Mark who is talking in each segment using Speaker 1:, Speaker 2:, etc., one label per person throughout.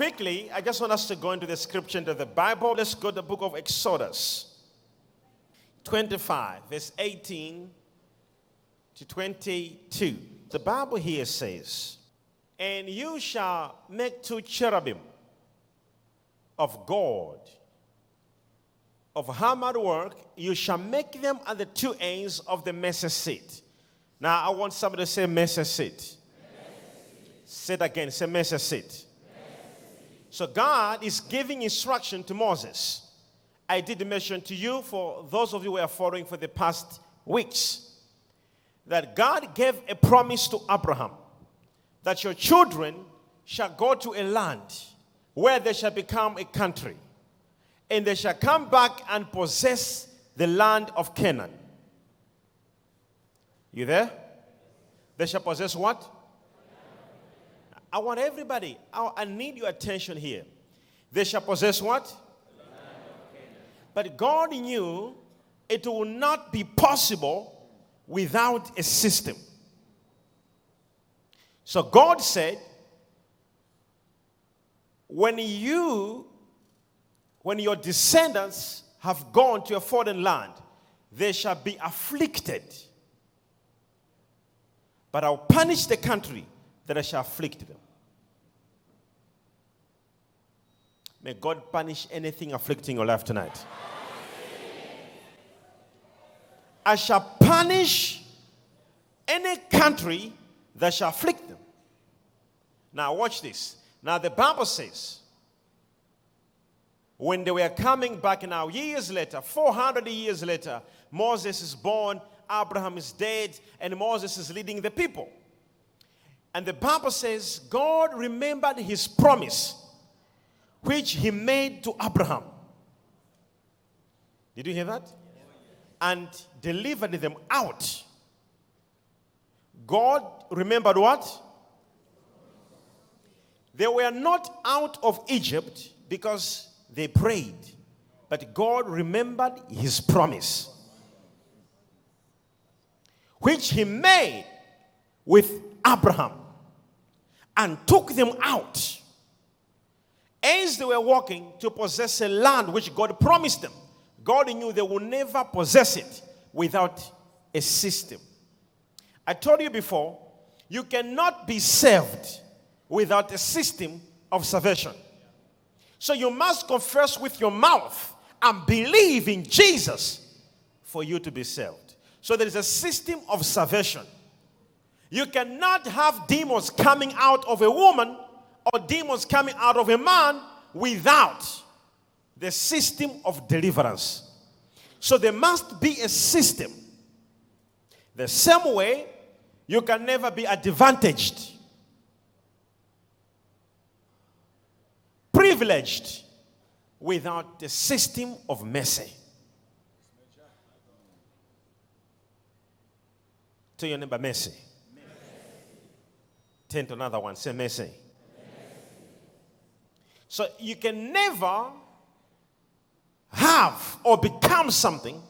Speaker 1: quickly, I just want us to go into the scripture into the Bible. Let's go to the book of Exodus 25, verse 18 to 22. The Bible here says, And you shall make two cherubim of gold, of hammered work, you shall make them at the two ends of the mercy seat. Now, I want somebody to say mercy seat. Say it again, say mercy seat. So, God is giving instruction to Moses. I did mention to you, for those of you who are following for the past weeks, that God gave a promise to Abraham that your children shall go to a land where they shall become a country, and they shall come back and possess the land of Canaan. You there? They shall possess what? I want everybody, I, I need your attention here. They shall possess what? But God knew it will not be possible without a system. So God said, when you, when your descendants have gone to a foreign land, they shall be afflicted. But I'll punish the country that I shall afflict them. May God punish anything afflicting your life tonight. I shall punish any country that shall afflict them. Now, watch this. Now, the Bible says, when they were coming back now, years later, 400 years later, Moses is born, Abraham is dead, and Moses is leading the people. And the Bible says, God remembered his promise, which he made to Abraham. Did you hear that? and delivered them out. God remembered what? They were not out of Egypt because they prayed, but God remembered his promise, which he made with Abraham and took them out as they were walking to possess a land which God promised them. God knew they will never possess it without a system. I told you before, you cannot be saved without a system of salvation. So you must confess with your mouth and believe in Jesus for you to be saved. So there is a system of salvation. You cannot have demons coming out of a woman or demons coming out of a man without the system of deliverance. So there must be a system. The same way, you can never be advantaged, privileged, without the system of mercy. To your neighbor, mercy. Turn to another one, say mercy. mercy. So you can never have or become something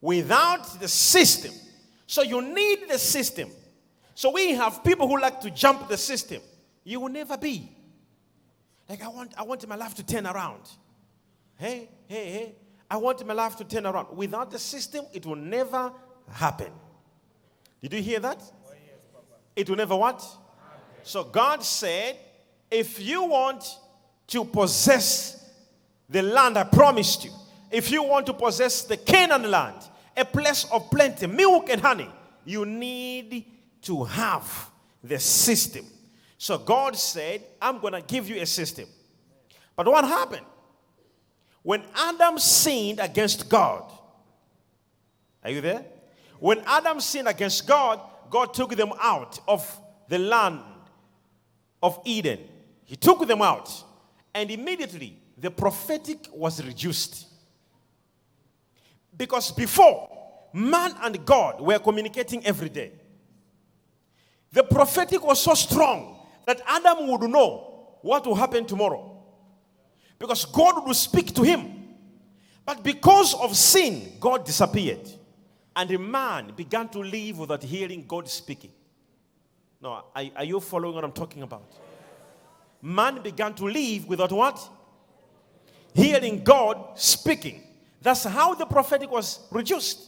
Speaker 1: without the system. So you need the system. So we have people who like to jump the system. You will never be. Like I want I want my life to turn around. Hey, hey, hey. I want my life to turn around. Without the system, it will never happen. Did you hear that? It will never what? So God said, if you want to possess the land I promised you. If you want to possess the Canaan land, a place of plenty, milk and honey, you need to have the system. So God said, I'm going to give you a system. But what happened? When Adam sinned against God, are you there? When Adam sinned against God, God took them out of the land of Eden. He took them out. And immediately the prophetic was reduced. Because before, man and God were communicating every day. The prophetic was so strong that Adam would know what will happen tomorrow. Because God would speak to him. But because of sin, God disappeared. And the man began to live without hearing God speaking. No, are, are you following what I'm talking about? man began to live without what? Hearing God speaking. That's how the prophetic was reduced.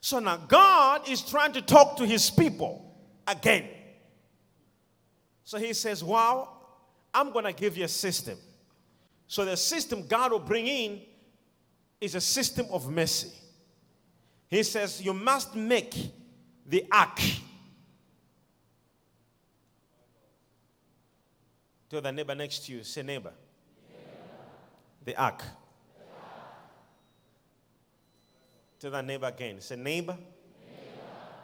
Speaker 1: So now God is trying to talk to his people again. So he says, Wow, I'm going to give you a system. So the system God will bring in is a system of mercy. He says, You must make the ark. Tell the neighbor next to you, say, neighbor. The ark. Tell the neighbor again, say, neighbor.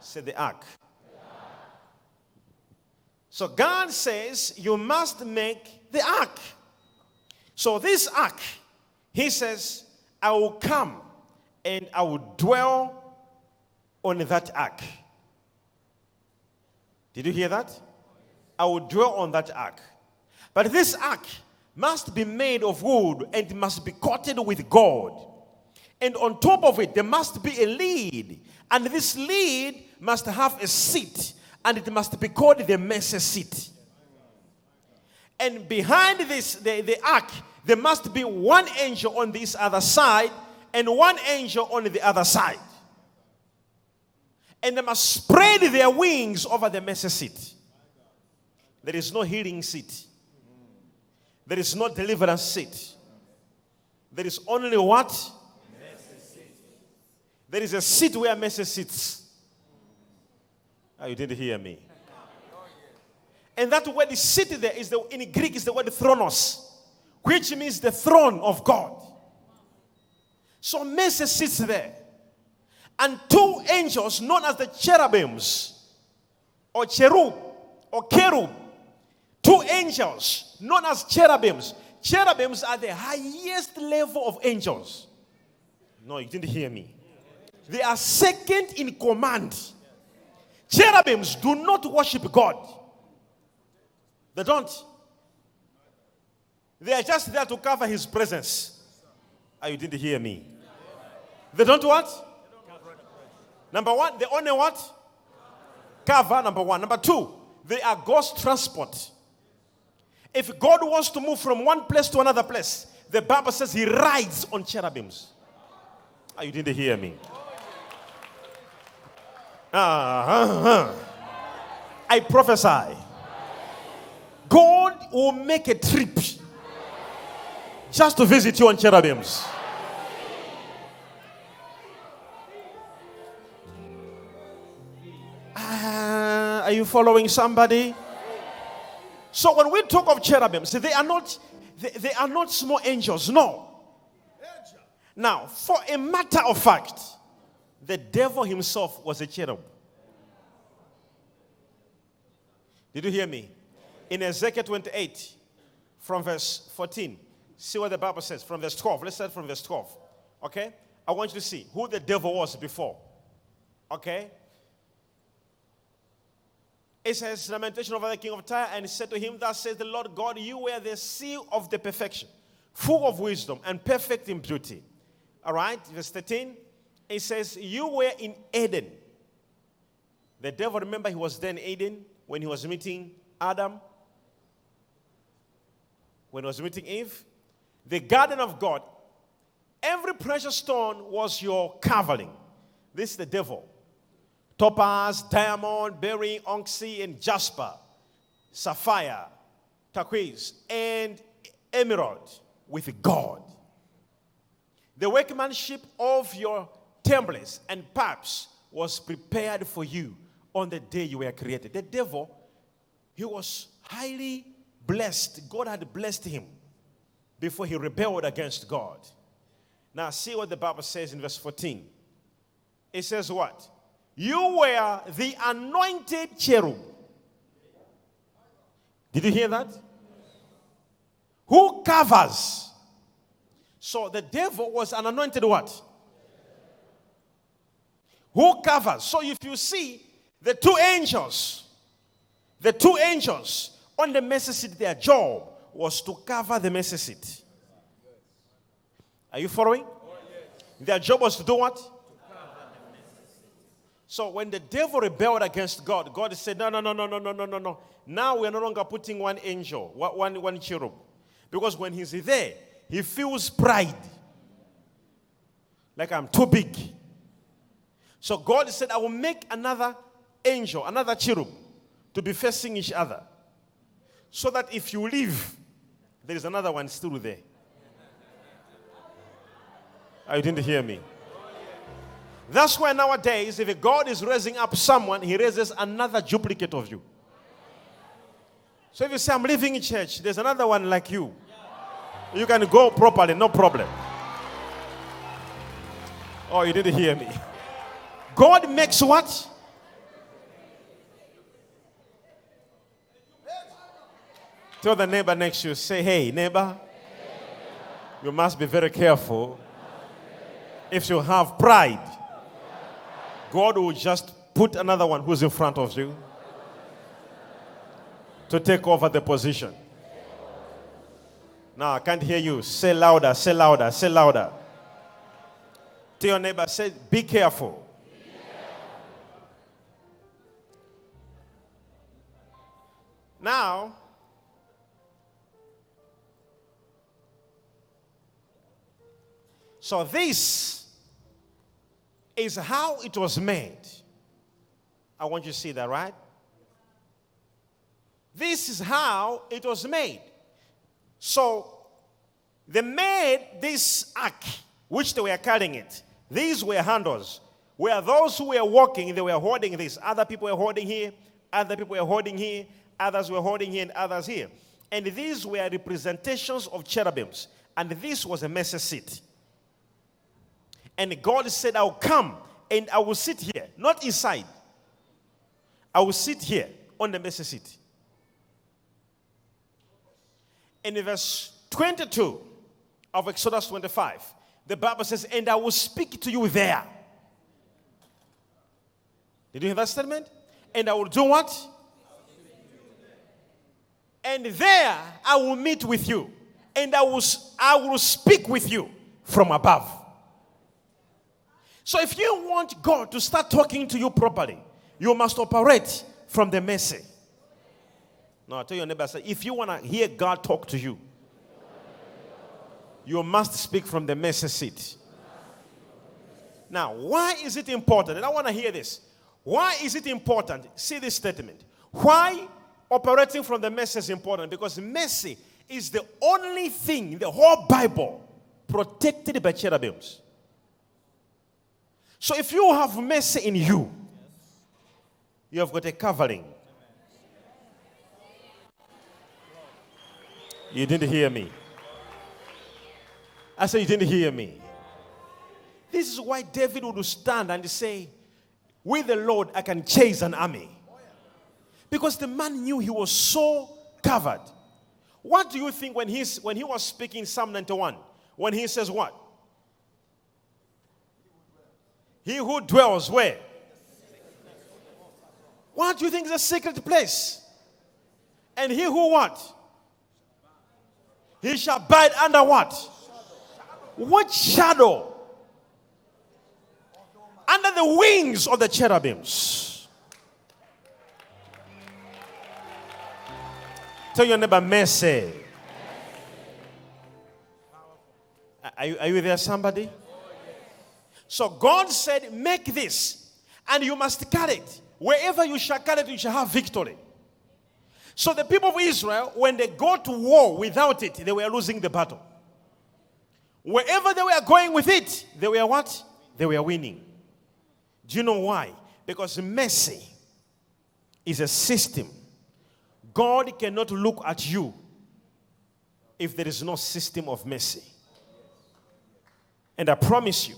Speaker 1: Say, the ark. So God says, You must make the ark. So this ark, He says, I will come and I will dwell on that ark. Did you hear that? I will dwell on that ark. But this ark must be made of wood and must be coated with gold. And on top of it, there must be a lid. And this lid must have a seat. And it must be called the mercy seat. And behind this, the, the ark, there must be one angel on this other side and one angel on the other side. And they must spread their wings over the mercy seat. There is no healing seat. There is no deliverance seat. There is only what? There is a seat where mercy sits. Oh, you didn't hear me. And that word is seated there is the in Greek is the word thronos, which means the throne of God. So mercy sits there. And two angels known as the cherubims or cherub or cherub, two angels known as cherubims. Cherubims are the highest level of angels. No, you didn't hear me. They are second in command. Cherubims do not worship God. They don't. They are just there to cover his presence. Oh, you didn't hear me. They don't what? Number one, they only what? Cover, number one. Number two, they are God's transport. If God wants to move from one place to another place, the Bible says he rides on cherubims. Oh, you didn't hear me. Uh-huh. I prophesy. God will make a trip just to visit you on cherubims. Uh, are you following somebody? So when we talk of cherubims, they are not they, they are not small angels. No. Now, for a matter of fact, the devil himself was a cherub. Did you hear me? In Ezekiel 28, from verse 14, see what the Bible says. From verse 12, let's start from verse 12. Okay? I want you to see who the devil was before. Okay? It says, Lamentation over the king of Tyre, and he said to him, Thus says the Lord God, you were the seal of the perfection, full of wisdom and perfect in beauty. All right, verse 13. It says, You were in Eden. The devil, remember, he was then Eden when he was meeting Adam, when he was meeting Eve. The garden of God. Every precious stone was your covering. This is the devil. Topaz, diamond, beryl, onyx, and jasper, sapphire, turquoise, and emerald with God. The workmanship of your templates and pipes was prepared for you on the day you were created. The devil, he was highly blessed. God had blessed him before he rebelled against God. Now, see what the Bible says in verse 14. It says, What? You were the anointed cherub. Did you hear that? Who covers? So the devil was an anointed what? Who covers? So if you see the two angels, the two angels on the mercy seat, their job was to cover the seat. Are you following? Their job was to do what? So when the devil rebelled against God, God said, No, no, no, no, no, no, no, no, no. Now we're no longer putting one angel, one, one cherub. Because when he's there, he feels pride. Like I'm too big. So God said, I will make another angel, another cherub, to be facing each other. So that if you leave, there is another one still there. Oh, you didn't hear me. That's why nowadays, if God is raising up someone, he raises another duplicate of you. So if you say, I'm leaving in church, there's another one like you. You can go properly, no problem. Oh, you didn't hear me. God makes what? Tell the neighbor next to you, say, hey, neighbor, you must be very careful. If you have pride, God will just put another one who's in front of you to take over the position. Now, I can't hear you. Say louder, say louder, say louder. To your neighbor, say, be careful. Now, so this is how it was made. I want you to see that, right? This is how it was made. So they made this ark, which they were carrying it. These were handles. Where those who were walking, they were holding this. Other people were holding here, other people were holding here, others were holding here, and others here. And these were representations of cherubims. And this was a mercy seat. And God said, I'll come and I will sit here, not inside. I will sit here on the mercy seat. And in verse 22 of Exodus 25, the Bible says, And I will speak to you there. Did you hear that statement? And I will do what? And there I will meet with you. And I will, I will speak with you from above. So if you want God to start talking to you properly, you must operate from the mercy. Now, I tell your neighbor, say, if you want to hear God talk to you, you must speak from the mercy seat. Now, why is it important? And I want to hear this. Why is it important? See this statement. Why operating from the mercy is important? Because mercy is the only thing in the whole Bible protected by cherubims. So if you have mercy in you, you have got a covering. You didn't hear me. I said, You didn't hear me. This is why David would stand and say, With the Lord, I can chase an army. Because the man knew he was so covered. What do you think when, he's, when he was speaking Psalm 91? When he says, What? He who dwells where? What do you think is a secret place? And he who what? He shall abide under what? What shadow? Under the wings of the cherubims. Tell your neighbor, mercy. Are you, are you there, somebody? So God said, Make this, and you must carry it. Wherever you shall carry it, you shall have victory. So the people of Israel, when they go to war without it, they were losing the battle. Wherever they were going with it, they were what? They were winning. Do you know why? Because mercy is a system. God cannot look at you if there is no system of mercy. And I promise you.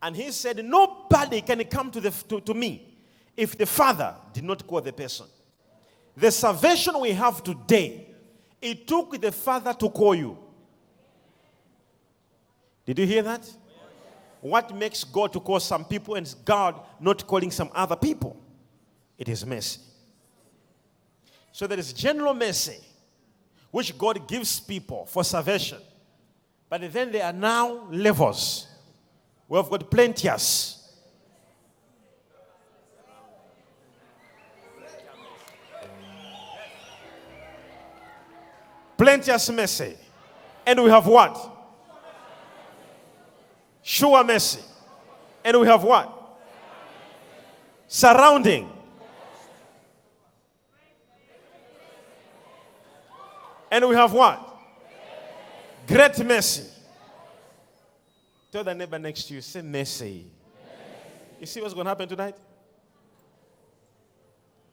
Speaker 1: And he said, Nobody can come to, the, to, to me if the Father did not call the person. The salvation we have today, it took the Father to call you. Did you hear that? What makes God to call some people and God not calling some other people? It is mercy. So there is general mercy, which God gives people for salvation. But then there are now levels. We have got plenteous. Plenteous mercy. And we have what? Sure mercy. And we have what? Surrounding. And we have what? Great mercy. Tell the neighbor next to you, say mercy. You see what's going to happen tonight?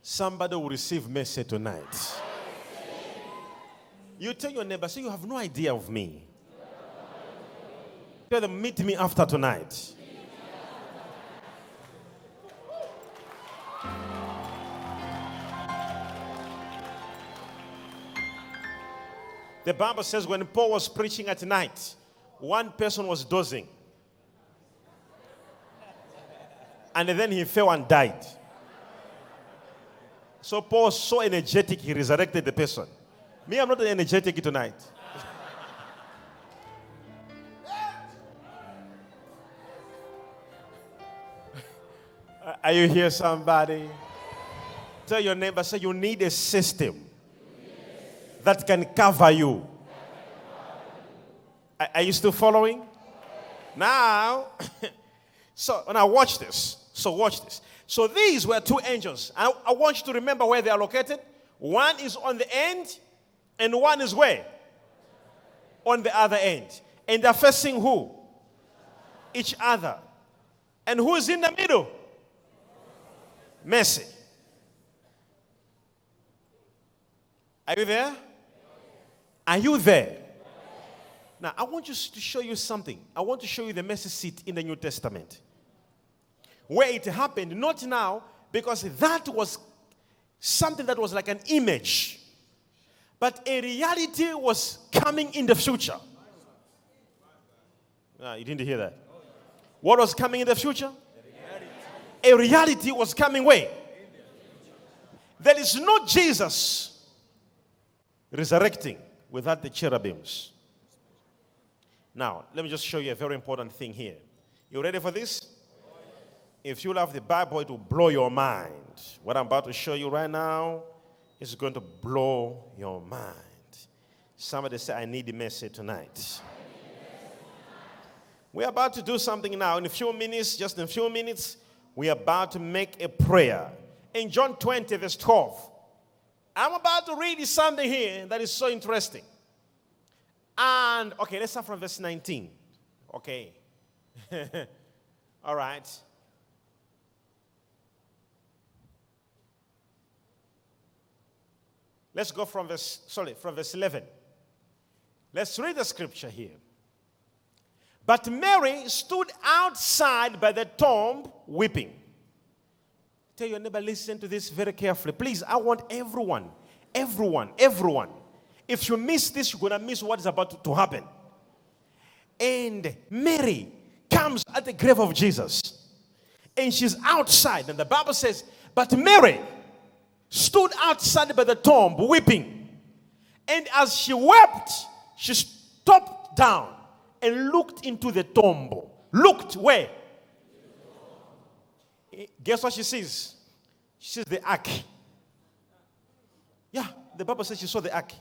Speaker 1: Somebody will receive mercy tonight. You tell your neighbor, say, You have no idea of me. Tell them, Meet me after tonight. The Bible says when Paul was preaching at night, one person was dozing. And then he fell and died. So Paul was so energetic, he resurrected the person. Me, I'm not energetic tonight. Are you here, somebody? Tell your neighbor, say you need a system that can cover you. Are you still following? Now, so when I watch this, so watch this. So these were two angels. I, I want you to remember where they are located. One is on the end, and one is where? On the other end. And they're facing who? Each other. And who is in the middle? Mercy. Are you there? Are you there? Now, I want you to show you something. I want to show you the mercy seat in the New Testament. Where it happened, not now, because that was something that was like an image. But a reality was coming in the future. Ah, you didn't hear that. What was coming in the future? A reality was coming where? There is no Jesus resurrecting without the cherubims. Now, let me just show you a very important thing here. You ready for this? If you love the Bible, it will blow your mind. What I'm about to show you right now is going to blow your mind. Somebody say, I need the message tonight. We're about to do something now. In a few minutes, just in a few minutes, we're about to make a prayer. In John 20, verse 12, I'm about to read something here that is so interesting. And, okay, let's start from verse 19. Okay. All right. Let's go from verse, sorry, from verse 11. Let's read the scripture here. But Mary stood outside by the tomb weeping. Tell your neighbor, listen to this very carefully. Please, I want everyone, everyone, everyone. If you miss this, you're going to miss what is about to, happen. And Mary comes at the grave of Jesus. And she's outside. And the Bible says, But Mary stood outside by the tomb weeping. And as she wept, she stopped down and looked into the tomb. Looked where? Guess what she sees? She sees the ark. Yeah, the Bible says she saw the ark.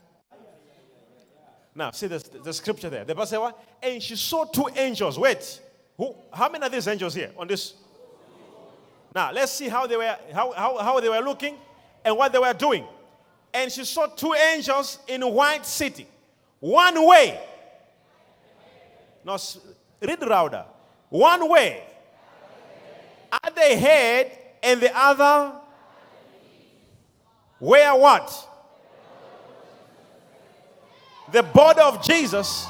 Speaker 1: Now, see the, the scripture there. The Bible says what? And she saw two angels. Wait, who? How many are these angels here on this? Now, let's see how they were how, how, how they were looking and what they were doing. And she saw two angels in a white city, one way. Now, read louder. One way at the head and the other where what? The body of Jesus.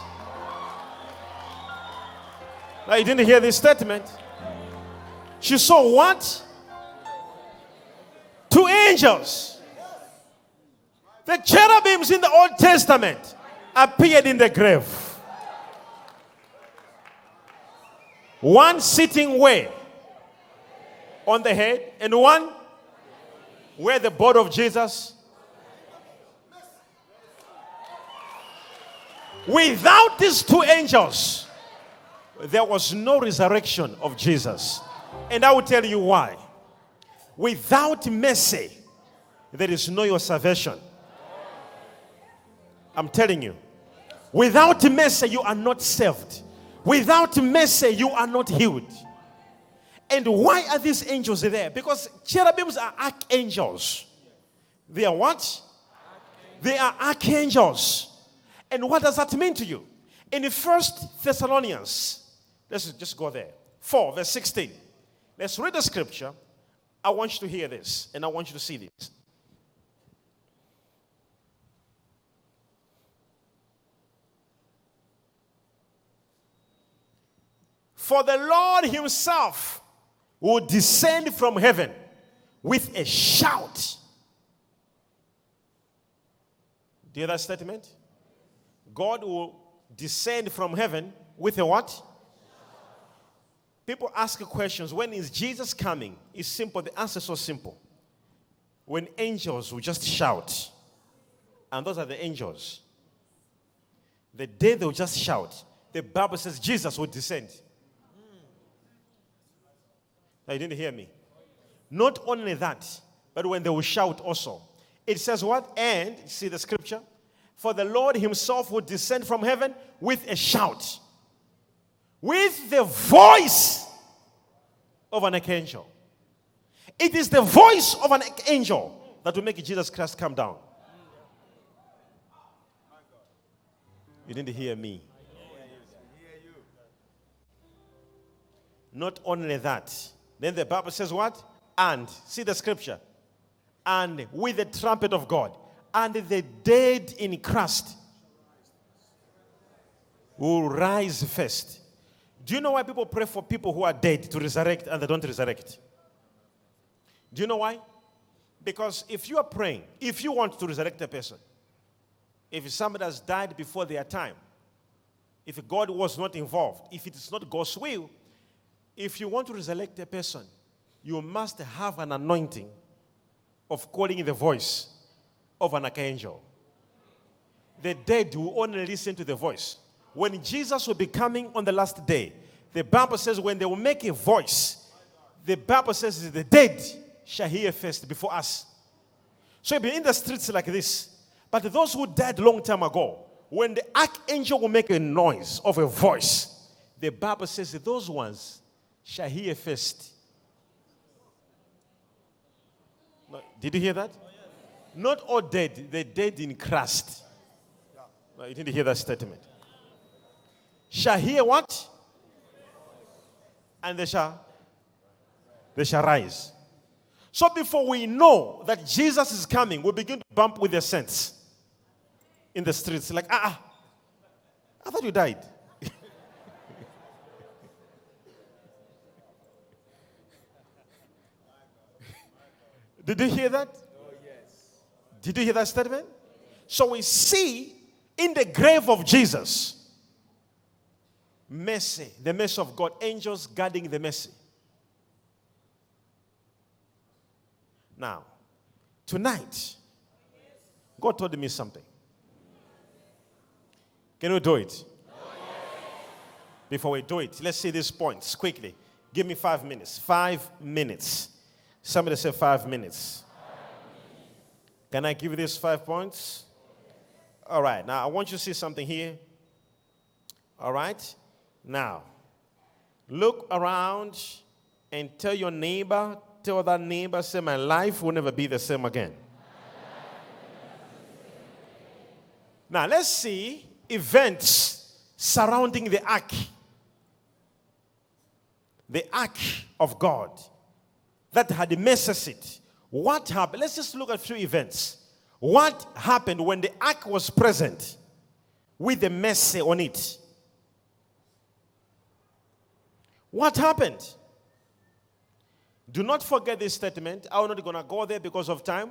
Speaker 1: Now you didn't hear this statement. She saw what? Two angels. The cherubims in the Old Testament appeared in the grave. One sitting where? on the head, and one where the body of Jesus. Without these two angels, there was no resurrection of Jesus. And I will tell you why. Without mercy, there is no your salvation. I'm telling you. Without mercy, you are not saved. Without mercy, you are not healed. And why are these angels there? Because cherubims are archangels. They are what? They are archangels. And what does that mean to you? In first Thessalonians, let's just go there. 4, verse 16. Let's read the scripture. I want you to hear this and I want you to see this. For the Lord Himself will descend from heaven with a shout. Do you hear that statement? God will descend from heaven with a what? People ask questions. When is Jesus coming? It's simple. The answer is so simple. When angels will just shout, and those are the angels. The day they'll just shout, the Bible says Jesus will descend. Now, You didn't hear me. Not only that, but when they will shout also. It says what? And, see the scripture? For the Lord himself will descend from heaven with a shout, with the voice of an archangel. It is the voice of an angel that will make Jesus Christ come down. You didn't hear me. Not only that, then the Bible says what? And, see the scripture. And with the trumpet of God, and the dead in Christ will rise first. Do you know why people pray for people who are dead to resurrect and they don't resurrect? Do you know why? Because if you are praying, if you want to resurrect a person, if somebody has died before their time, if God was not involved, if it is not God's will, if you want to resurrect a person, you must have an anointing of calling the voice of an archangel. The dead will only listen to the voice. When Jesus will be coming on the last day, the Bible says when they will make a voice, the Bible says the dead shall hear first before us. So you'll be in the streets like this. But those who died long time ago, when the archangel will make a noise of a voice, the Bible says those ones shall hear first. Did you hear that? Not all dead, they dead in Christ. You didn't hear that statement. Shall hear what? And they shall they shall rise. So before we know that Jesus is coming, we begin to bump with the saints in the streets. Like, ah, ah I thought you died. Did you hear that? Did you hear that statement? So we see in the grave of Jesus mercy, the mercy of God, angels guarding the mercy. Now, tonight, God told me something. Can we do it? Before we do it, let's see these points quickly. Give me five minutes. Five minutes. Somebody say five minutes. Can I give you these five points? All right. Now, I want you to see something here. All right. Now, look around and tell your neighbor, tell that neighbor, say, My life will never be the same again. Now, let's see events surrounding the ark. The ark of God that had mercy seat. What happened? Let's just look at a few events. What happened when the ark was present with the mercy on it? What happened? Do not forget this statement. I'm not going to go there because of time.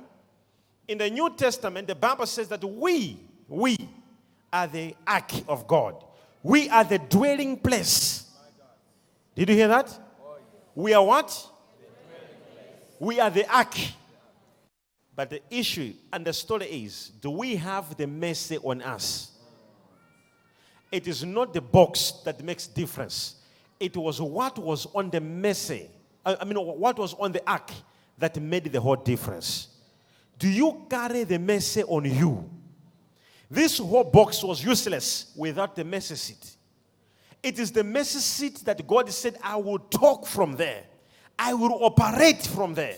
Speaker 1: In the New Testament, the Bible says that we, we are the ark of God. We are the dwelling place. Did you hear that? Oh, we are what? We are the ark. But the issue and the story is do we have the mercy on us? It is not the box that makes difference. It was what was on the mercy. I mean, what was on the ark that made the whole difference. Do you carry the mercy on you? This whole box was useless without the mercy seat. It is the mercy seat that God said, I will talk from there. I will operate from there.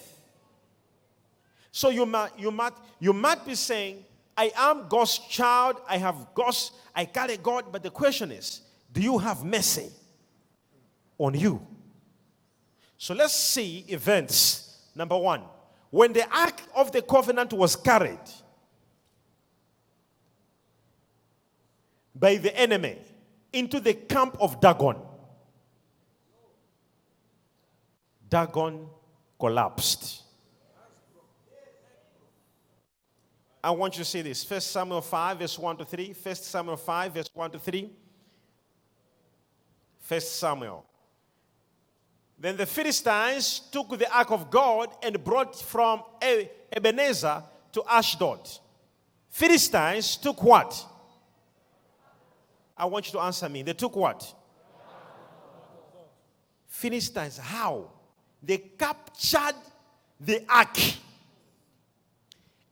Speaker 1: So you might, you might, you might be saying, I am God's child, I have God's, I carry God, but the question is, do you have mercy on you? So let's see events. Number one, when the ark of the covenant was carried by the enemy into the camp of Dagon, Dagon collapsed. I want you to see this. First Samuel 5, verse 1 to 3. First Samuel 5, verse 1 to 3. First Samuel. Then the Philistines took the ark of God and brought from Ebenezer to Ashdod. Philistines took what? I want you to answer me. They took what? Philistines. How? They captured the ark.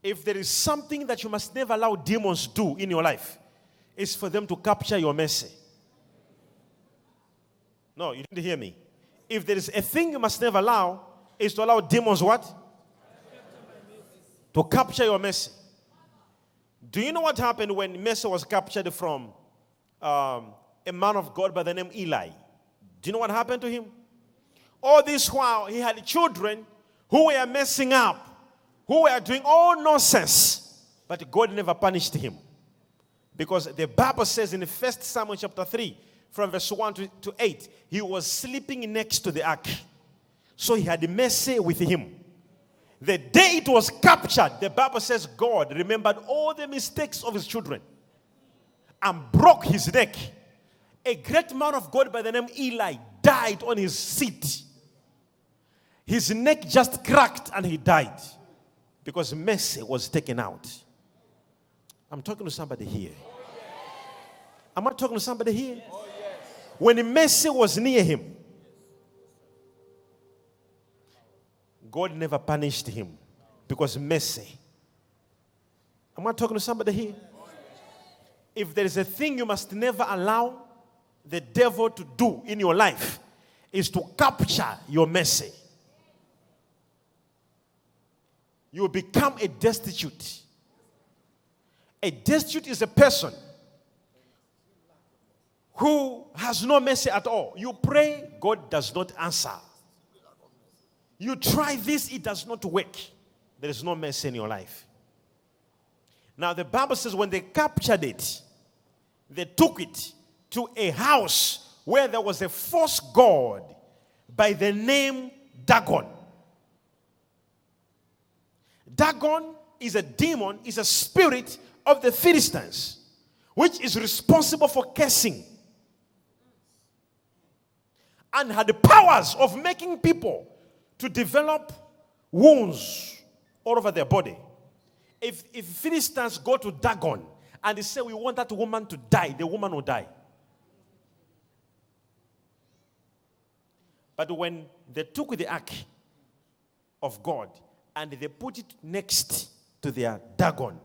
Speaker 1: If there is something that you must never allow demons do in your life, it's for them to capture your mercy. No, you didn't hear me. If there is a thing you must never allow, is to allow demons what? To capture your mercy. Do you know what happened when mercy was captured from um, a man of God by the name Eli? Do you know what happened to him? All this while, he had children who were messing up, who were doing all nonsense, but God never punished him. Because the Bible says in the first Samuel chapter 3, from verse 1 to, to 8, he was sleeping next to the ark. So he had mercy with him. The day it was captured, the Bible says God remembered all the mistakes of his children and broke his neck. A great man of God by the name Eli died on his seat. His neck just cracked and he died because mercy was taken out. I'm talking to somebody here. Am I talking to somebody here? When mercy was near him, God never punished him because mercy. Am I talking to somebody here? If there is a thing you must never allow the devil to do in your life, is to capture your mercy. You will become a destitute. A destitute is a person who has no mercy at all. You pray, God does not answer. You try this, it does not work. There is no mercy in your life. Now, the Bible says when they captured it, they took it to a house where there was a false god by the name Dagon. Dagon is a demon, is a spirit of the Philistines, which is responsible for cursing and had the powers of making people to develop wounds all over their body. If, if Philistines go to Dagon and they say, We want that woman to die, the woman will die. But when they took the ark of God and they put it next to their Dagon,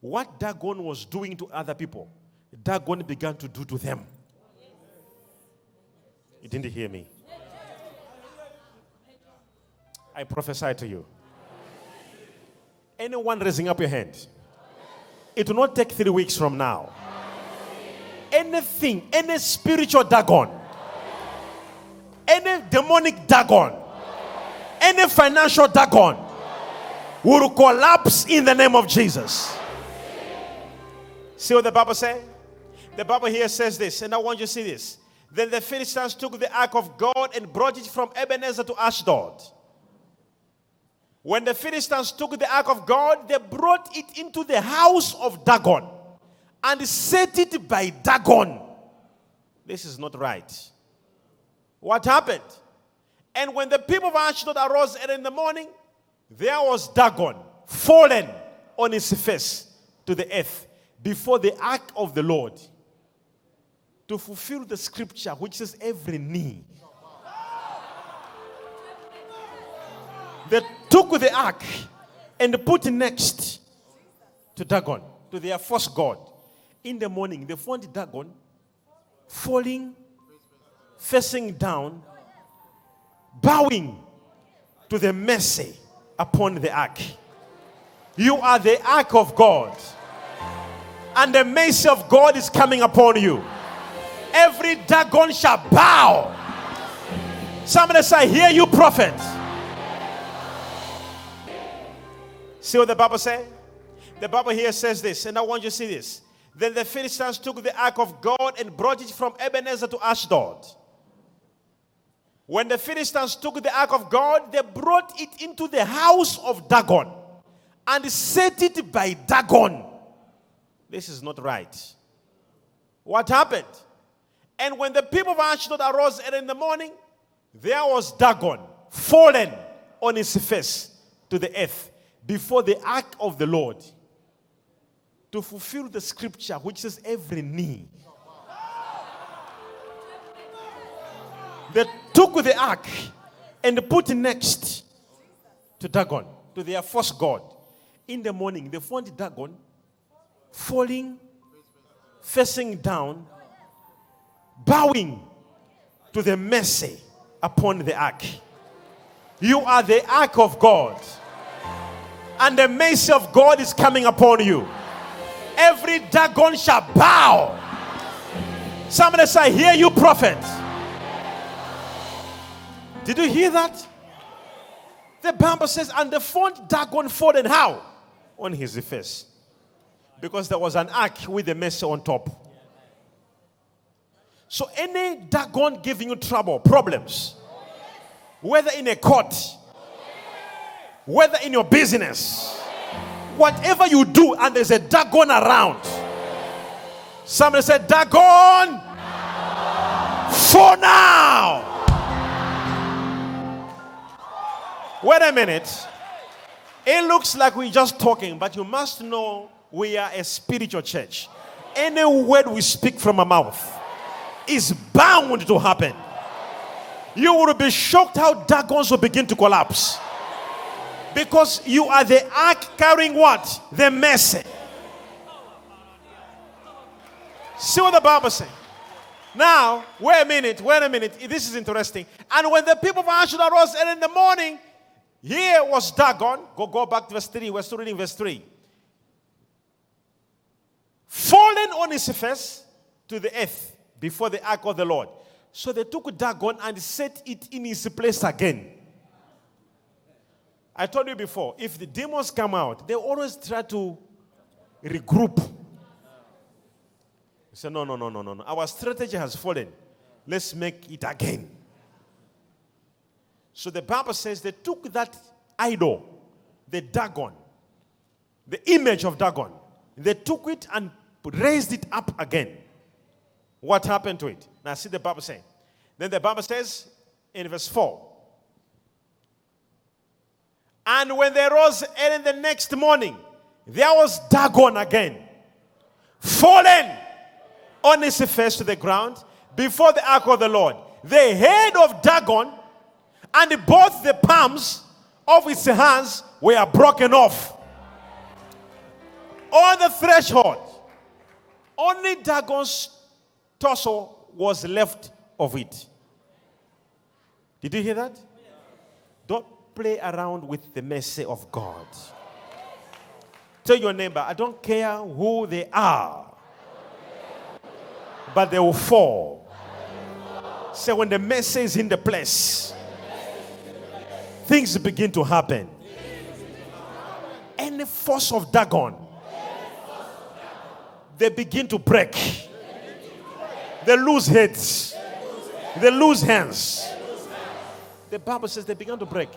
Speaker 1: what Dagon was doing to other people, Dagon began to do to them. You didn't hear me. I prophesy to you. Anyone raising up your hand, it will not take three weeks from now. Anything, any spiritual Dagon, any demonic Dagon, any financial Dagon will collapse in the name of Jesus. See what the Bible says? The Bible here says this, and I want you to see this. Then the Philistines took the ark of God and brought it from Ebenezer to Ashdod. When the Philistines took the ark of God, they brought it into the house of Dagon and set it by Dagon. This is not right. What happened? And when the people of Ashdod arose early in the morning, there was Dagon fallen on his face to the earth before the ark of the Lord. to fulfill the scripture which says every knee. They took the ark and put next to Dagon, to their first god. In the morning, they found Dagon falling, facing down, bowing to the mercy upon the ark. You are the ark of God, and the mercy of God is coming upon you. Every Dagon shall bow. Somebody say, Hear you, prophet. See what the Bible says? The Bible here says this, and I want you to see this. Then the Philistines took the ark of God and brought it from Ebenezer to Ashdod. When the Philistines took the ark of God, they brought it into the house of Dagon and set it by Dagon. This is not right. What happened? And when the people of Ashdod arose early in the morning, there was Dagon fallen on his face to the earth before the ark of the Lord to fulfill the scripture which says every knee. They took the ark and put next to Dagon, to their first god. In the morning, they found Dagon falling, facing down, bowing to the mercy upon the ark. You are the ark of God, and the mercy of God is coming upon you every Dagon shall bow. Somebody say, Hear you, prophet. Did you hear that? The Bible says, and the font Dagon fallen how? On his face. Because there was an ark with a mess on top. So any Dagon giving you trouble, problems, whether in a court, whether in your business, whatever you do and there's a Dagon around. Somebody said, Dagon for now. Wait a minute. It looks like we're just talking, but you must know we are a spiritual church. Any word we speak from our mouth is bound to happen. You will be shocked how Dagons will begin to collapse. Because you are the ark carrying what? The mercy. See what the Bible says. Now, wait a minute, wait a minute. This is interesting. And when the people of Ashdod arose early in the morning, here was Dagon. Go, go back to verse 3. We're still reading verse 3. Fallen on his face to the earth before the ark of the Lord. So they took Dagon and set it in his place again. I told you before, if the demons come out, they always try to regroup. He said, No, no, no, no, no, no. Our strategy has fallen. Let's make it again. So the Bible says they took that idol, the Dagon, the image of Dagon, they took it and raised it up again. What happened to it? Now see the Bible saying. Then the Bible says in verse 4 and when they rose early the next morning, there was Dagon again, fallen on his face to the ground before the ark of the Lord. The head of Dagon and both the palms of his hands were broken off. On the threshold, only Dagon's torso was left of it. Did you hear that? Don't play around with the mercy of God. Tell your neighbor, I don't care who they are, but they will fall. Say, when the mercy is in the place, things begin to happen. Any force of Dagon, they begin to break. They lose heads. They lose hands. The Bible says they began to break.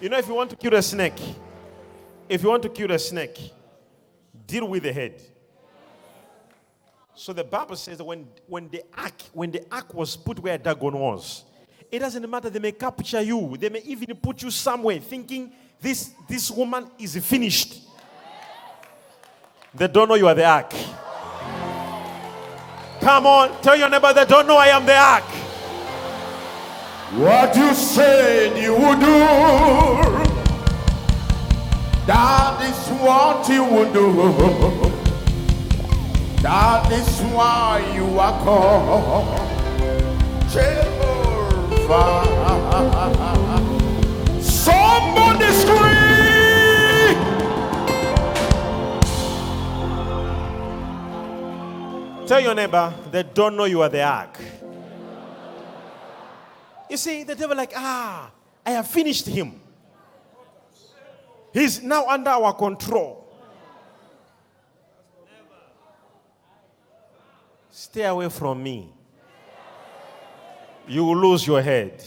Speaker 1: You know, if you want to kill a snake, if you want to kill a snake, deal with the head. So the Bible says that when, when the ark, when the ark was put where Dagon was, it doesn't matter, they may capture you, they may even put you somewhere thinking this, this woman is finished. They don't know you are the ark. Come on, tell your neighbor they don't know I am the ark.
Speaker 2: What you said you would do, that is what you would do. That is why you are called Jehovah. Somebody scream!
Speaker 1: Tell your neighbor they don't know you are the ark. You see, the devil like, ah, I have finished him. He's now under our control. Stay away from me. You will lose your head.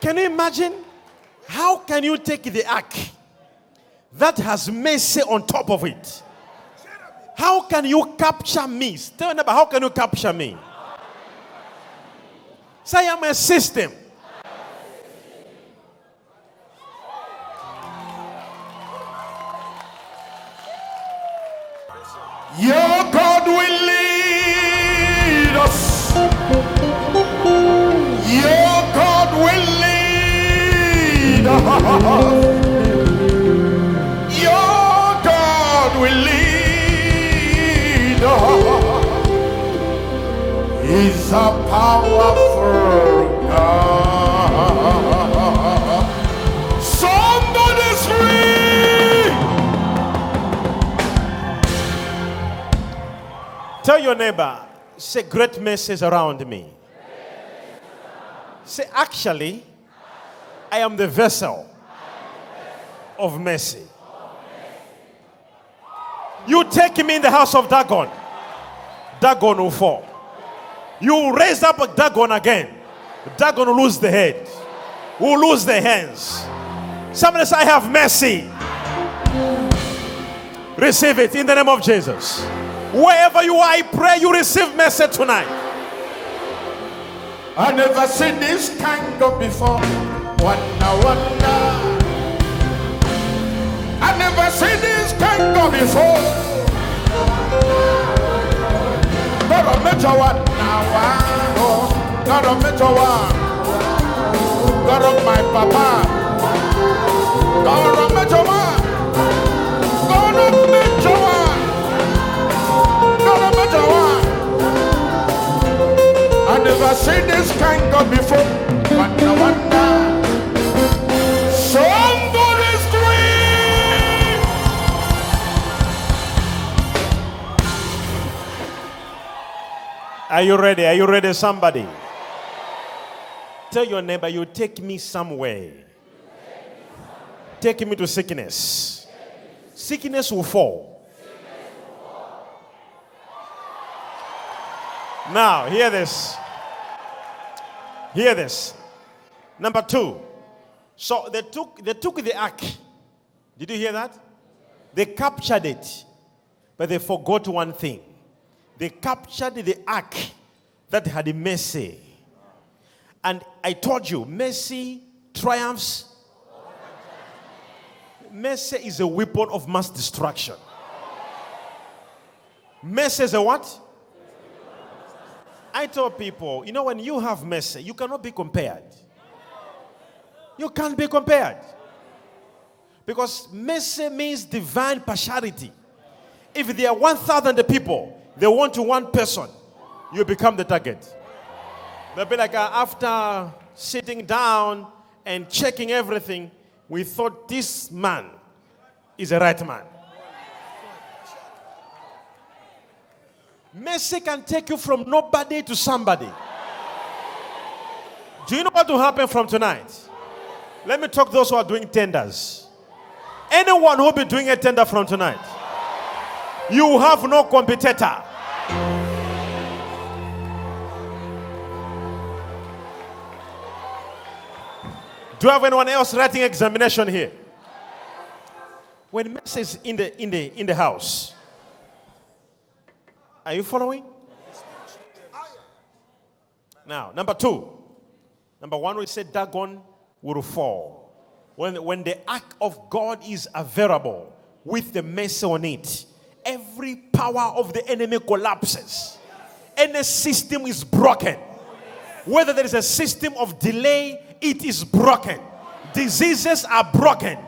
Speaker 1: Can you imagine? How can you take the ark that has mercy on top of it? How can you capture me? Tell neighbor, how can you capture me? Say I'm a system.
Speaker 2: Your God will lead us. Your God will lead us. Your God will lead us. He's a powerful
Speaker 1: Tell your neighbor, say great mercies around me. Say, actually, I am the vessel of mercy. You take me in the house of Dagon, Dagon will fall. You raise up Dagon again, Dagon will lose the head, will lose the hands. Somebody say, I have mercy. Receive it in the name of Jesus. Wherever you are, I pray you receive mercy tonight.
Speaker 2: I never seen this kind of before. Wonder, wonder. I never seen this kind of before. Not a major one now. Not a major one. God of my papa. God of major one. One. I never seen this kind of before. Wonder, wonder. Somebody scream!
Speaker 1: Are you ready? Are you ready, somebody? Tell your neighbor, you take me somewhere. Take me to sickness. Sickness will fall. Now, hear this. Hear this. Number two. So they took they took the ark. Did you hear that? They captured it, but they forgot one thing. They captured the ark that had mercy. And I told you, mercy triumphs. Mercy is a weapon of mass destruction. Mercy is a what? I tell people, you know, when you have mercy, you cannot be compared. You can't be compared. Because mercy means divine partiality. If there are 1,000 people, they want to one person, you become the target. They'll be like, uh, after sitting down and checking everything, we thought this man is a right man. Mercy can take you from nobody to somebody. Do you know what will happen from tonight? Let me talk to those who are doing tenders. Anyone who will be doing a tender from tonight, you have no competitor. Do you have anyone else writing examination here? When mercy is in the in the in the house, are you following? Now, number two. Number one, we said Dagon will fall. When, when the ark of God is available, with the mess on it, every power of the enemy collapses. Any system is broken. Whether there is a system of delay, it is broken. Diseases are broken.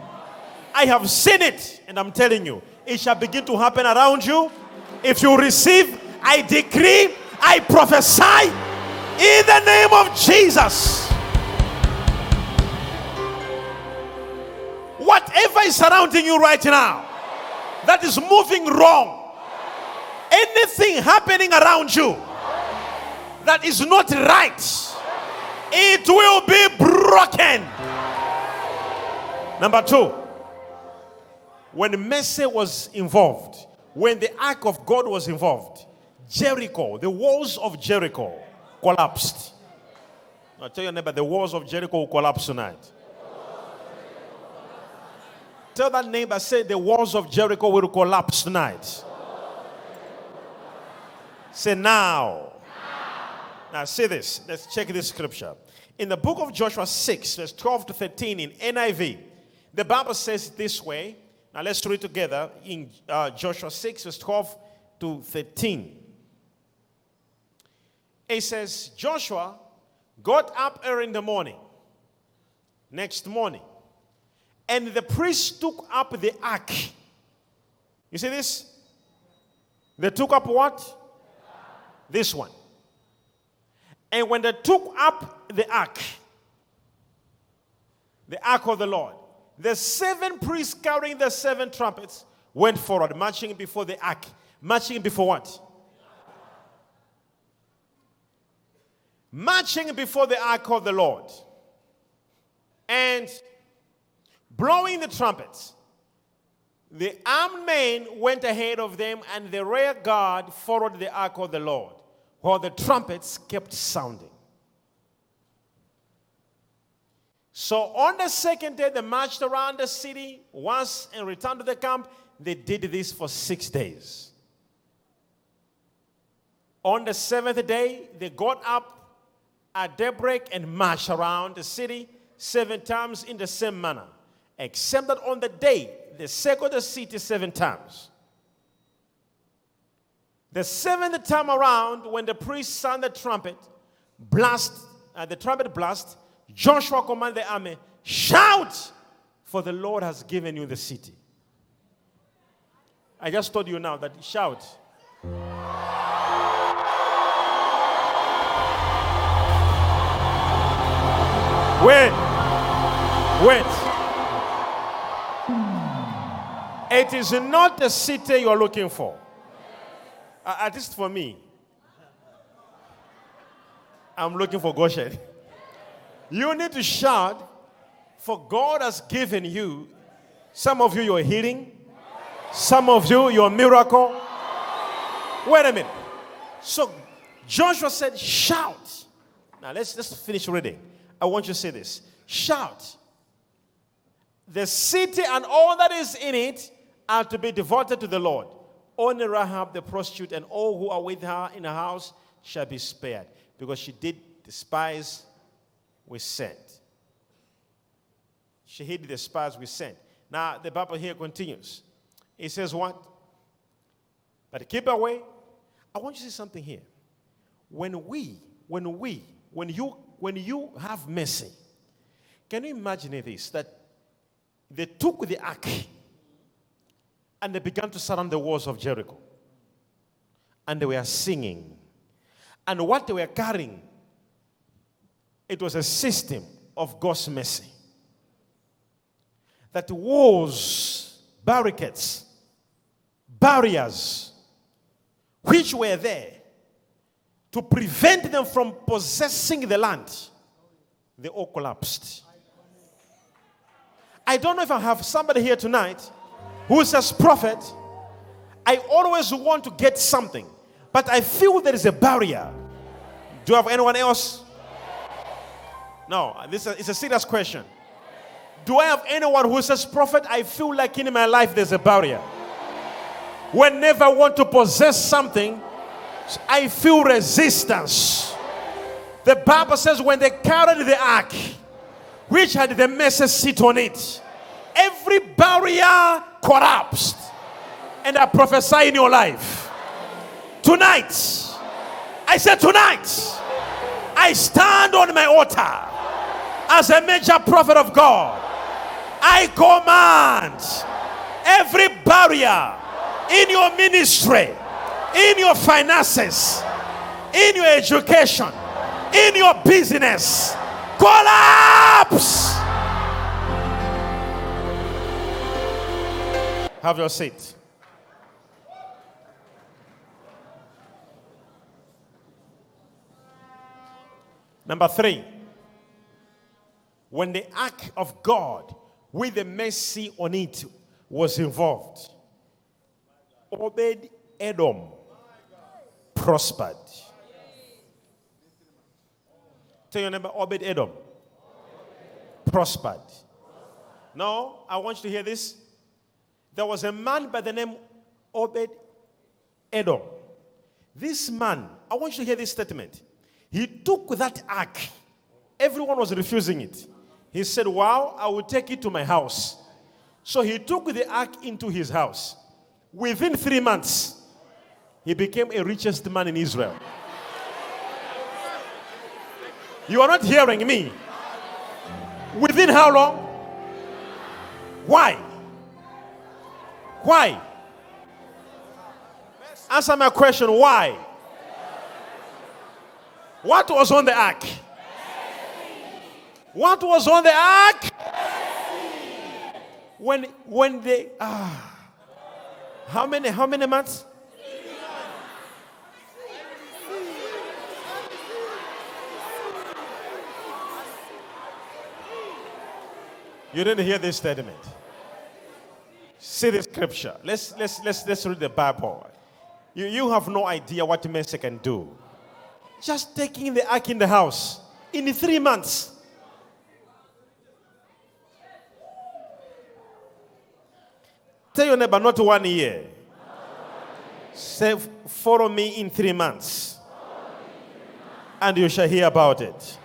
Speaker 1: I have seen it, and I'm telling you, it shall begin to happen around you. If you receive, I decree, I prophesy in the name of Jesus. Whatever is surrounding you right now that is moving wrong, anything happening around you that is not right, it will be broken. Number two, when Messe was involved, when the ark of God was involved, Jericho, the walls of Jericho collapsed. I'll tell your neighbor, the walls of Jericho will collapse tonight. Tell that neighbor, say, the walls of Jericho will collapse tonight. Say now. Now, see this. Let's check this scripture. In the book of Joshua 6, verse 12 to 13 in NIV, the Bible says this way. Now, let's read together in uh, Joshua 6, verse 12 to 13. It says, Joshua got up early in the morning, next morning, and the priest took up the ark. You see this? They took up what? This one. And when they took up the ark, the ark of the Lord, the seven priests carrying the seven trumpets went forward, marching before the ark. Marching before what? Marching before the ark of the Lord. And blowing the trumpets. The armed men went ahead of them, and the rear guard followed the ark of the Lord, while the trumpets kept sounding. So on the second day, they marched around the city once and returned to the camp. They did this for six days. On the seventh day, they got up at daybreak and marched around the city seven times in the same manner except that on the day they circled the city seven times. The seventh time around, when the priest sounded the trumpet, blast, uh, the trumpet blast, Joshua commanded the army, shout, for the Lord has given you the city. I just told you now that shout. Wait, wait. It is not the city you're looking for. At least for me. I'm looking for Goshen. You need to shout, for God has given you, some of you, your healing, some of you, your miracle. Wait a minute. So Joshua said, shout. Now let's just finish reading. I want you to say this shout. The city and all that is in it are to be devoted to the Lord. Only Rahab the prostitute and all who are with her in the house shall be spared, because she did despise we sent. She hid the spies we sent. Now the Bible here continues. It says what? But keep away. I want you to see something here. When we, when we, when you, when you have mercy, can you imagine this? That they took the ark and they began to surround the walls of Jericho. And they were singing. And what they were carrying, it was a system of God's mercy. That walls, barricades, barriers, which were there to prevent them from possessing the land, they all collapsed. I don't know if I have somebody here tonight who says, Prophet, I always want to get something, but I feel there is a barrier. Do you have anyone else? No, this is a serious question. Do I have anyone who says, Prophet, I feel like in my life there's a barrier? Whenever I want to possess something, I feel resistance. The Bible says, when they carried the ark, which had the mercy seat on it, every barrier collapsed. And I prophesy in your life. Tonight, I said, tonight, I stand on my altar as a major prophet of God. I command every barrier in your ministry, in your finances, in your education, in your business, collapse. Have your seat. Number three, when the ark of God with the mercy on it was involved, Obed Edom prospered. Tell your neighbor, Obed Edom prospered. Now, I want you to hear this. There was a man by the name Obed Edom. This man, I want you to hear this statement. He took that ark. Everyone was refusing it. He said, Wow, I will take it to my house. So he took the ark into his house. Within three months, he became a richest man in Israel. You are not hearing me. Within how long? Why? Why? Answer my question. Why? What was on the ark? What was on the ark? When when they ah how many how many months? You didn't hear this statement. See the scripture. Let's let's let's let's read the Bible. You, you have no idea what mercy can do. Just taking the ark in the house in three months. Tell your neighbor, not one year. Say, follow me in three months. And you shall hear about it.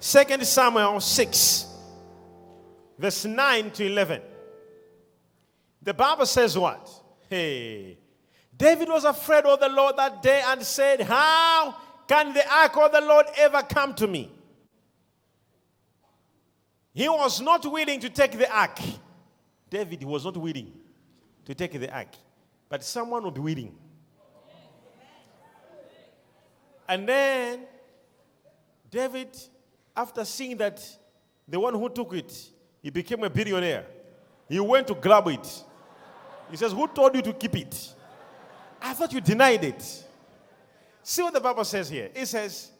Speaker 1: Second Samuel 6, verse 9 to 11. The Bible says what? Hey, David was afraid of the Lord that day and said, How can the ark of the Lord ever come to me? He was not willing to take the ark. David was not willing to take the ark, but someone would be willing. And then David, after seeing that the one who took it, he became a billionaire. He went to grab it. He says, Who told you to keep it? I thought you denied it. See what the Bible says here. It says,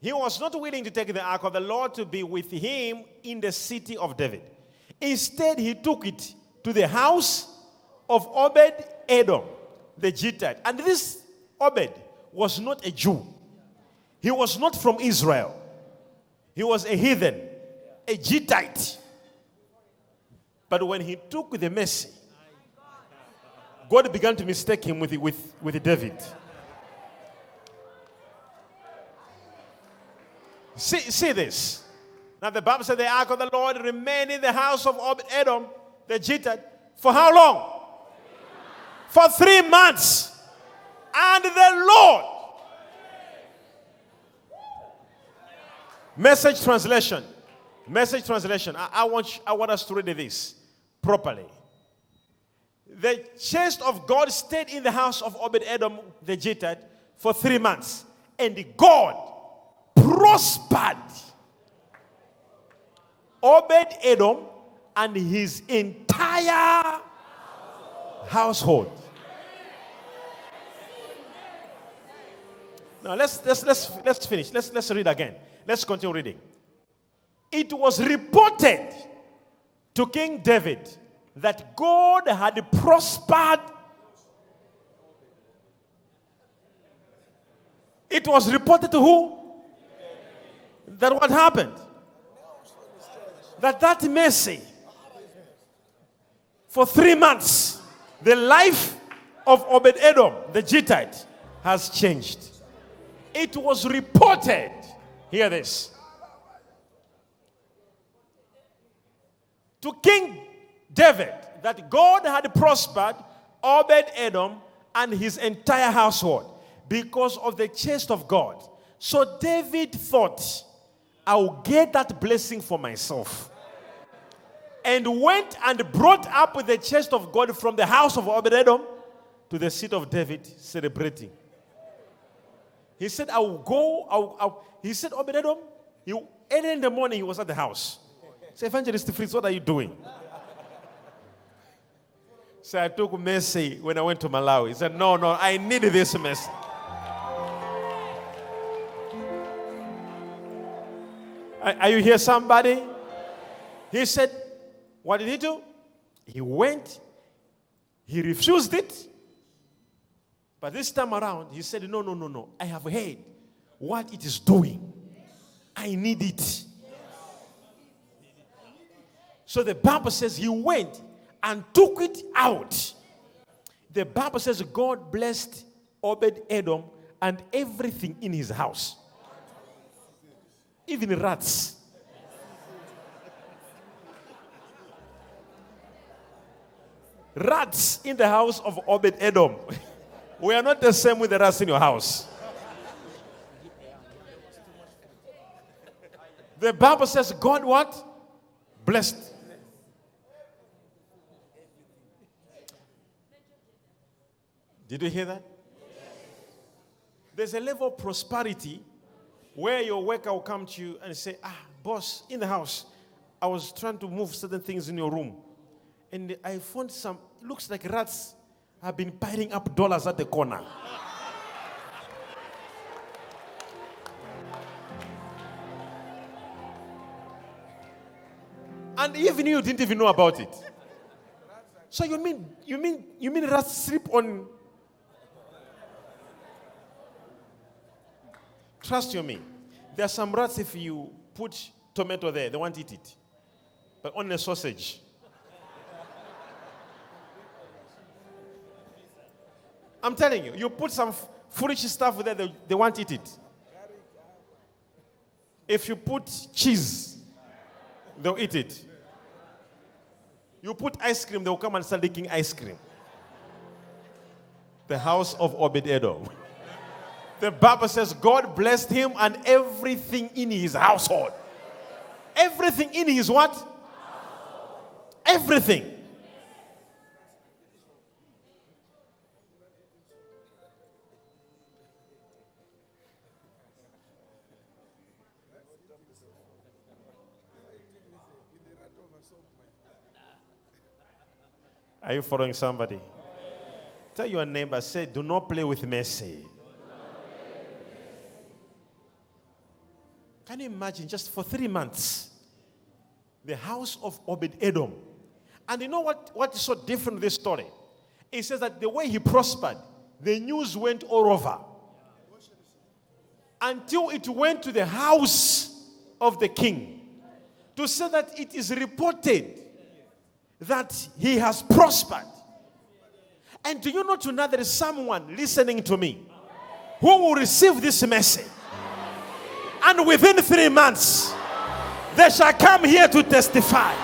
Speaker 1: He was not willing to take the ark of the Lord to be with him in the city of David. Instead, he took it to the house of Obed Edom, the Gittite. And this Obed was not a Jew, he was not from Israel, he was a heathen, a Gittite. But when he took the mercy, God began to mistake him with, with, with David. See, see this. Now the Bible said the ark of the Lord remained in the house of Obed Edom, the Gittite, for how long? For three months. And the Lord. Message translation. Message translation. I, I, want, I want us to read this properly. The chest of God stayed in the house of Obed Edom, the Gittite, for three months. And God prospered Obed Edom and his entire household. Now let's let's let's let's finish. Let's let's read again. Let's continue reading. It was reported to King David that God had prospered. It was reported to who? That what happened? That that mercy for three months, the life of Obed Edom, the Gittite, has changed. It was reported, hear this, to King David that God had prospered Obed Edom and his entire household because of the chest of God. So David thought, I'll get that blessing for myself. And went and brought up the chest of God from the house of Obed Edom to the seat of David, celebrating. He said, I will go. I'll, I'll. He said, Obed Edom, he, early in the morning, he was at the house. Say, Evangelist Fritz, what are you doing? So I took mercy when I went to Malawi. He said, No, no, I need this mercy. Are you here, somebody? He said, What did he do? He went, he refused it. But this time around, he said, No, no, no, no. I have heard what it is doing. I need it. So the Bible says he went and took it out. The Bible says God blessed Obed Edom and everything in his house, even rats. Rats in the house of Obed Edom. we are not the same with the rats in your house. The Bible says God what? Blessed. Did you hear that? There's a level of prosperity where your worker will come to you and say, Ah, boss, in the house, I was trying to move certain things in your room. And I found some, looks like rats have been piling up dollars at the corner. and even you didn't even know about it. So you mean you mean you mean rats sleep on Trust you me. There are some rats, if you put tomato there, they won't eat it. But on a sausage. I'm telling you, you put some foolish stuff there, they, they won't eat it. If you put cheese, they'll eat it. You put ice cream, they'll come and start licking ice cream. The house of Obed Edom. The Bible says God blessed him and everything in his household. Everything in his what? Everything. Are you following somebody? Tell your neighbor, say, do not play with mercy. Can you imagine just for three months, the house of Obed Edom? And you know what, what is so different this story? It says that the way he prospered, the news went all over. Until it went to the house of the king to say that it is reported that he has prospered. And do you know tonight there is someone listening to me who will receive this message? And within three months, they shall come here to testify.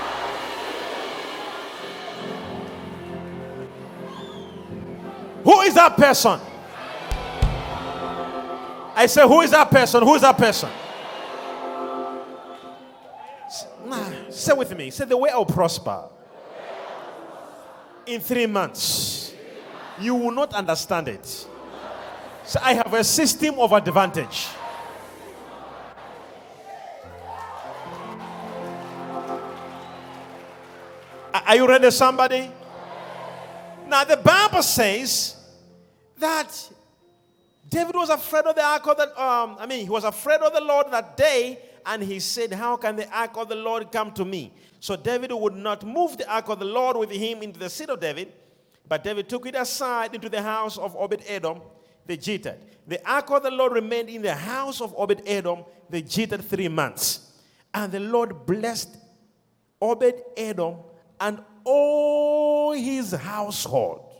Speaker 1: Who is that person? I say, Who is that person? Who is that person? Nah, say with me. Say, The way I'll prosper in three months, you will not understand it. So I have a system of advantage. Are you ready, somebody? Now, the Bible says that David was afraid of the ark of the, um, I mean, he was afraid of the Lord that day, and he said, How can the ark of the Lord come to me? So David would not move the ark of the Lord with him into the seat of David, but David took it aside into the house of Obed Edom, the Gittite. The ark of the Lord remained in the house of Obed Edom, the Gittite, three months. And the Lord blessed Obed Edom and all his household.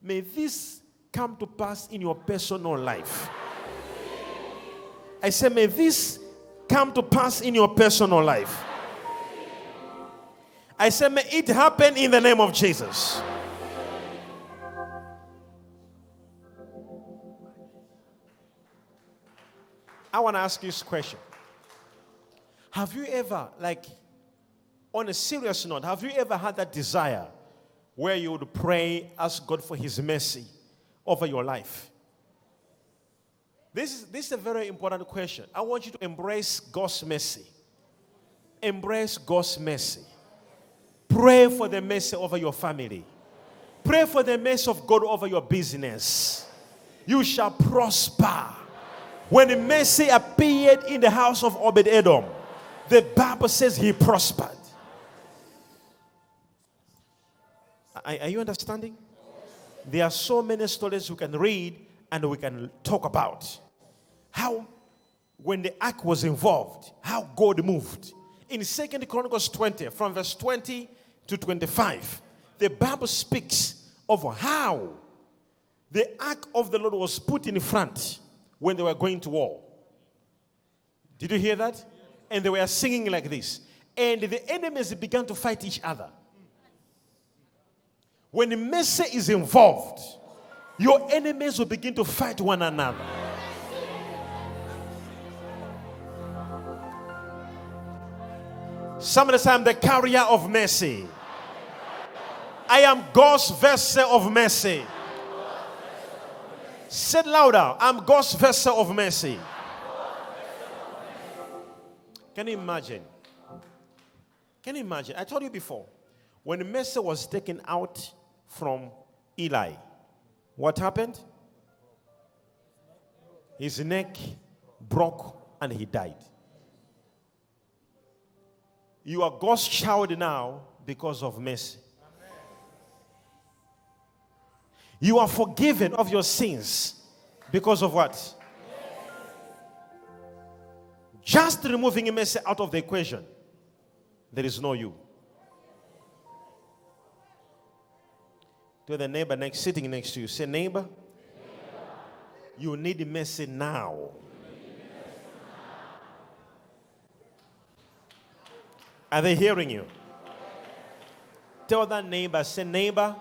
Speaker 1: May this come to pass in your personal life. I say, may this come to pass in your personal life. I said, may it happen in the name of Jesus. I want to ask you this question. Have you ever, like, on a serious note, have you ever had that desire where you would pray, ask God for His mercy over your life? This is, this is a very important question. I want you to embrace God's mercy. Embrace God's mercy. Pray for the mercy over your family. Pray for the mercy of God over your business. You shall prosper. When the mercy appeared in the house of Obed Edom, the Bible says he prospered. Are, are you understanding? There are so many stories we can read and we can talk about. How, when the ark was involved, how God moved. In Second Chronicles 20, from verse 20 to 25, the Bible speaks of how the ark of the Lord was put in front when they were going to war. Did you hear that? And they were singing like this. And the enemies began to fight each other. When mercy is involved, your enemies will begin to fight one another. Some of the time, the carrier of mercy. I am God's vessel of mercy. Say louder. I'm God's vessel of mercy. Can you imagine? Can you imagine? I told you before, when mercy was taken out from Eli, what happened? His neck broke and he died. You are God's child now because of mercy. You are forgiven of your sins because of what? Just removing mercy out of the equation, there is no you. To the neighbor next, sitting next to you, say, neighbor, neighbor. you need mercy now. Are they hearing you? Tell that neighbor, say, neighbor,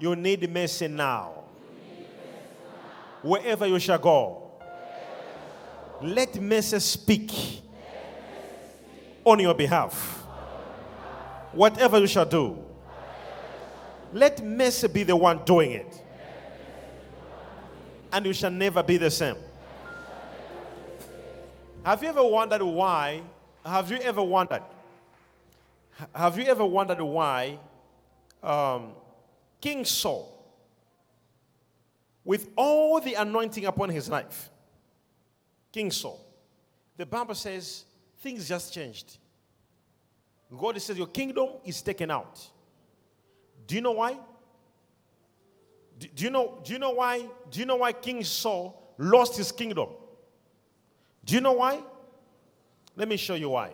Speaker 1: you need mercy now. Wherever you shall go, let mercy speak on your behalf. Whatever you shall do, let mercy be the one doing it. And you shall never be the same. Have you ever wondered why? Have you ever wondered? Have you ever wondered why um, King Saul, with all the anointing upon his life, King Saul, the Bible says things just changed. God says, Your kingdom is taken out. Do you know why? Do, you know, do you know why? Do you know why King Saul lost his kingdom? Do you know why? Let me show you why.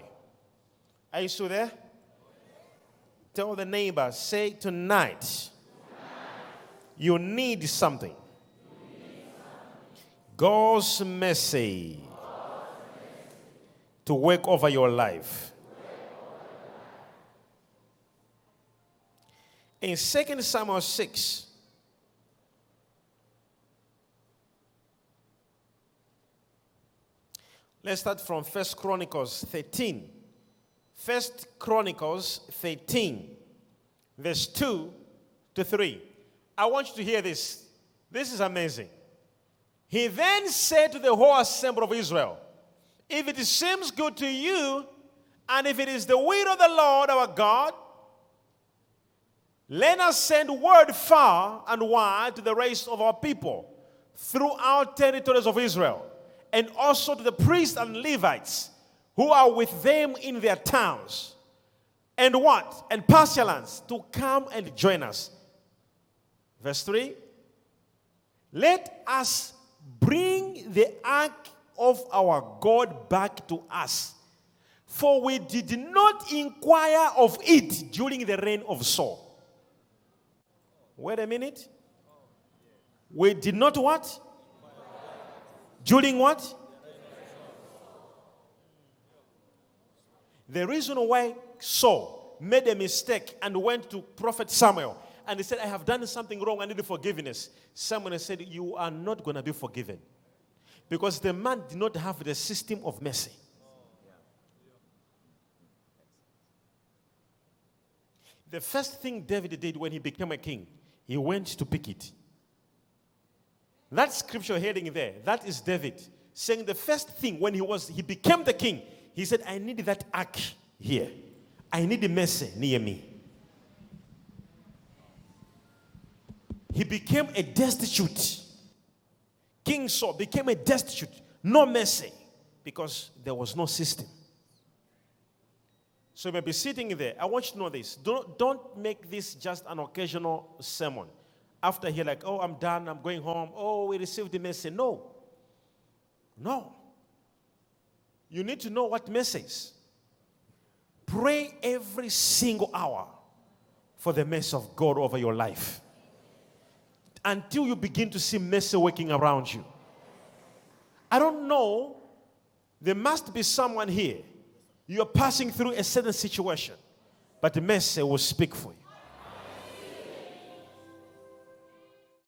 Speaker 1: Are you still there? Tell the neighbor, say tonight you need something. God's mercy to work over your life. In 2 Samuel 6, let's start from First Chronicles 13. First Chronicles 13, verse 2 to 3. I want you to hear this. This is amazing. He then said to the whole assembly of Israel, If it seems good to you, and if it is the will of the Lord our God, let us send word far and wide to the rest of our people throughout territories of Israel, and also to the priests and Levites who are with them in their towns. And what? And lands to come and join us Verse 3 Let us bring the ark of our God back to us. For we did not inquire of it during the reign of Saul. Wait a minute. We did not what? During what? The reason why Saul made a mistake and went to Prophet Samuel and he said, I have done something wrong, I need forgiveness. Samuel said, You are not going to be forgiven. Because the man did not have the system of mercy. The first thing David did when he became a king, he went to pick it. That scripture heading there, that is David saying the first thing when he was he became the king, he said, I need that ark here. I need the mercy near me. He became a destitute. King Saul became a destitute, no mercy, because there was no system. So you may be sitting there. I want you to know this. Don't, don't make this just an occasional sermon. After here, like, oh, I'm done, I'm going home. Oh, we received the message. No. No. You need to know what message. Pray every single hour for the mercy of God over your life until you begin to see mercy working around you. I don't know. There must be someone here. You're passing through a certain situation, but the mercy will speak for you.